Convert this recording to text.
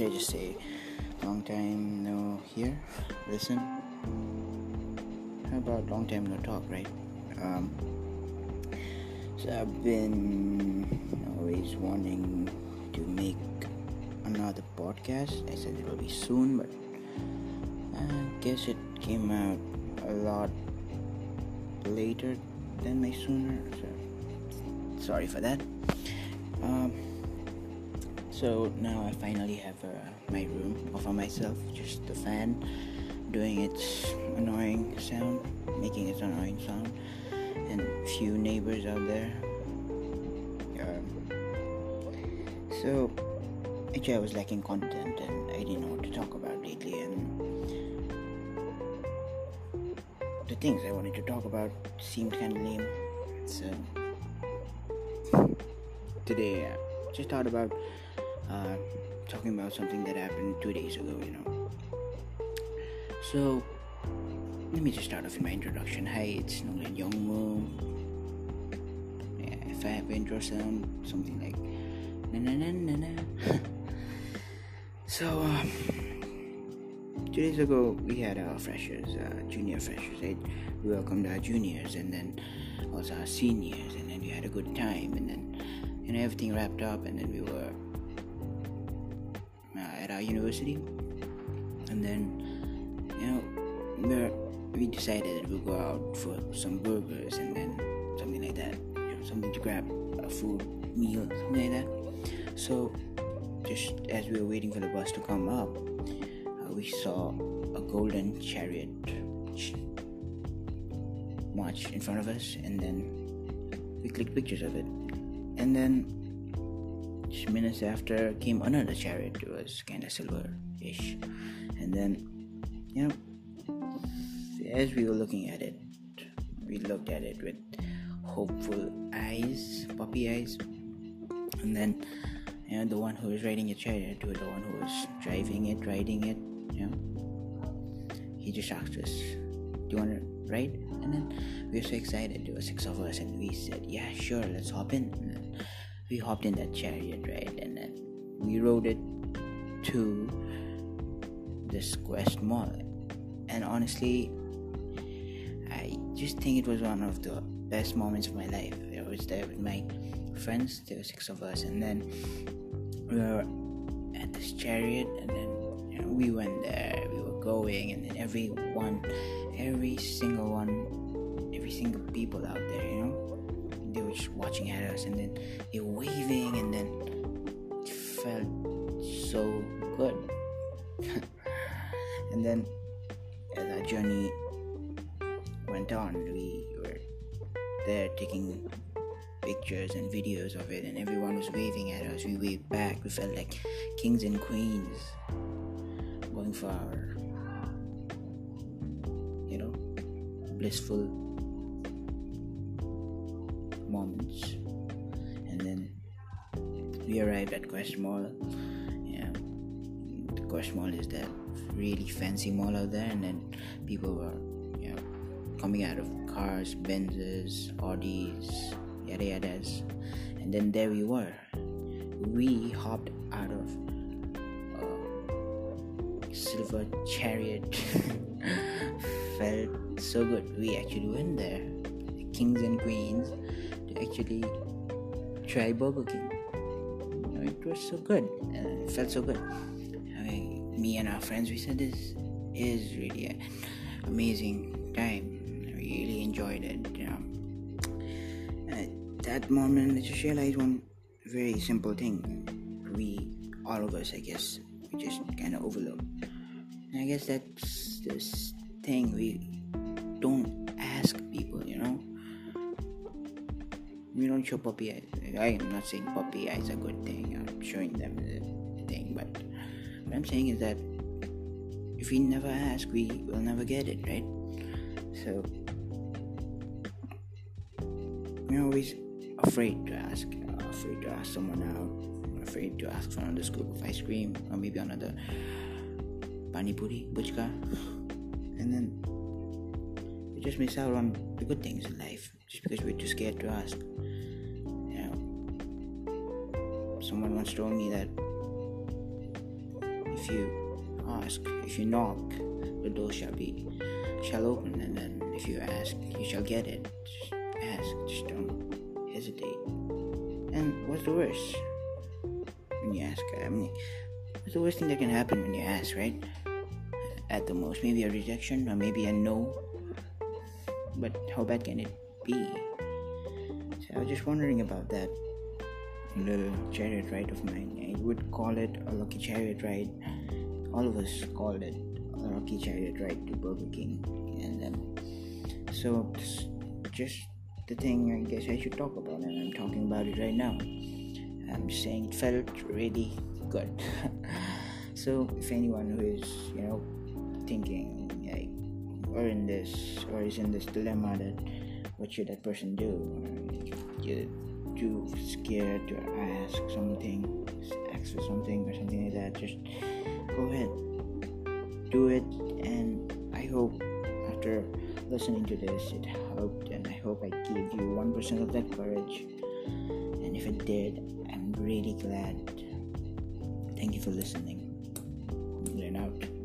should I just say long time no hear, listen? How about long time no talk, right? Um, so I've been always wanting to make another podcast. I said it will be soon, but I guess it came out a lot later than my sooner. So sorry for that. Um, so now I finally have uh, my room all for myself, just the fan doing its annoying sound, making its annoying sound, and few neighbors out there. Um, so actually, I was lacking content and I didn't know what to talk about lately, and the things I wanted to talk about seemed kind of lame. So today, I just thought about uh, talking about something that happened two days ago, you know. So, let me just start off in my introduction. Hi, it's Nolan Youngmoo. Yeah, if I have intro sound, something like na na na na na. so, um, two days ago we had our freshers, uh, junior freshers. Right? We welcomed our juniors and then also our seniors, and then we had a good time, and then know everything wrapped up, and then we were at our university, and then you know we decided that we'll go out for some burgers and then something like that, you know, something to grab a food meal, something like that. So just as we were waiting for the bus to come up, uh, we saw a golden chariot march in front of us, and then we clicked pictures of it, and then minutes after came another chariot. It was kind of silver-ish, and then you know, as we were looking at it, we looked at it with hopeful eyes, puppy eyes, and then you know the one who was riding a chariot was the one who was driving it, riding it. You know, he just asked us, "Do you want to ride?" And then we were so excited. There were six of us, and we said, "Yeah, sure, let's hop in." We hopped in that chariot, right? And then we rode it to this Quest Mall. And honestly, I just think it was one of the best moments of my life. I was there with my friends, there were six of us, and then we were at this chariot, and then you know, we went there, we were going, and then everyone, every single one, every single people out there, watching at us and then they were waving and then it felt so good. And then uh, as our journey went on. We were there taking pictures and videos of it and everyone was waving at us. We waved back. We felt like kings and queens going for our you know blissful moments. And then we arrived at Quest Mall. Yeah, the Quest Mall is that really fancy mall out there, and then people were, you know, coming out of cars, Benzes, Audis, yada yadas, and then there we were. We hopped out of a silver chariot. Felt so good. We actually went there, kings and queens actually try Burger King. It was so good. Uh, it felt so good. I mean, me and our friends, we said this is really an amazing time. I really enjoyed it. You know, at that moment, I just realized one very simple thing. We, all of us, I guess, we just kind of overlook. And I guess that's this thing we show puppy eyes. I am not saying puppy eyes a good thing. I'm showing them the thing, but what I'm saying is that if we never ask, we will never get it, right? So we're always afraid to ask, afraid to ask someone out, afraid to ask for another scoop of ice cream or maybe another pani puri, buchka, and then we just miss out on the good things in life just because we're too scared to ask. Someone once told me that if you ask, if you knock, the door shall be shall open, and then if you ask, you shall get it. Just ask, just don't hesitate. And what's the worst when you ask? I mean, what's the worst thing that can happen when you ask, right? At the most, maybe a rejection or maybe a no. But how bad can it be? So I was just wondering about that little chariot ride of mine. I would call it a lucky chariot ride. All of us called it a lucky chariot ride to Burger King. And then, so just the thing I guess I should talk about, and I'm talking about it right now. I'm saying it felt really good. so if anyone who is, you know, thinking like or in this or is in this dilemma that what should that person do? You too scared to ask something, ask for something or something like that, just go ahead, do it. And I hope after listening to this, it helped, and I hope I gave you one percent of that courage. And if it did, I'm really glad. Thank you for listening. Learn out.